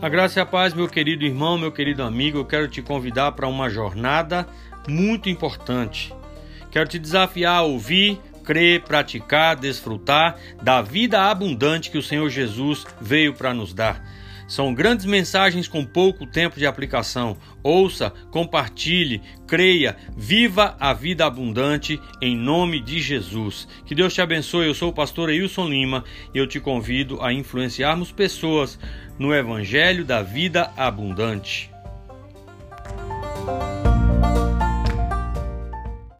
A graça e a paz, meu querido irmão, meu querido amigo, eu quero te convidar para uma jornada muito importante. Quero te desafiar a ouvir, crer, praticar, desfrutar da vida abundante que o Senhor Jesus veio para nos dar. São grandes mensagens com pouco tempo de aplicação. Ouça, compartilhe, creia, viva a vida abundante em nome de Jesus. Que Deus te abençoe. Eu sou o pastor Wilson Lima e eu te convido a influenciarmos pessoas no Evangelho da vida abundante.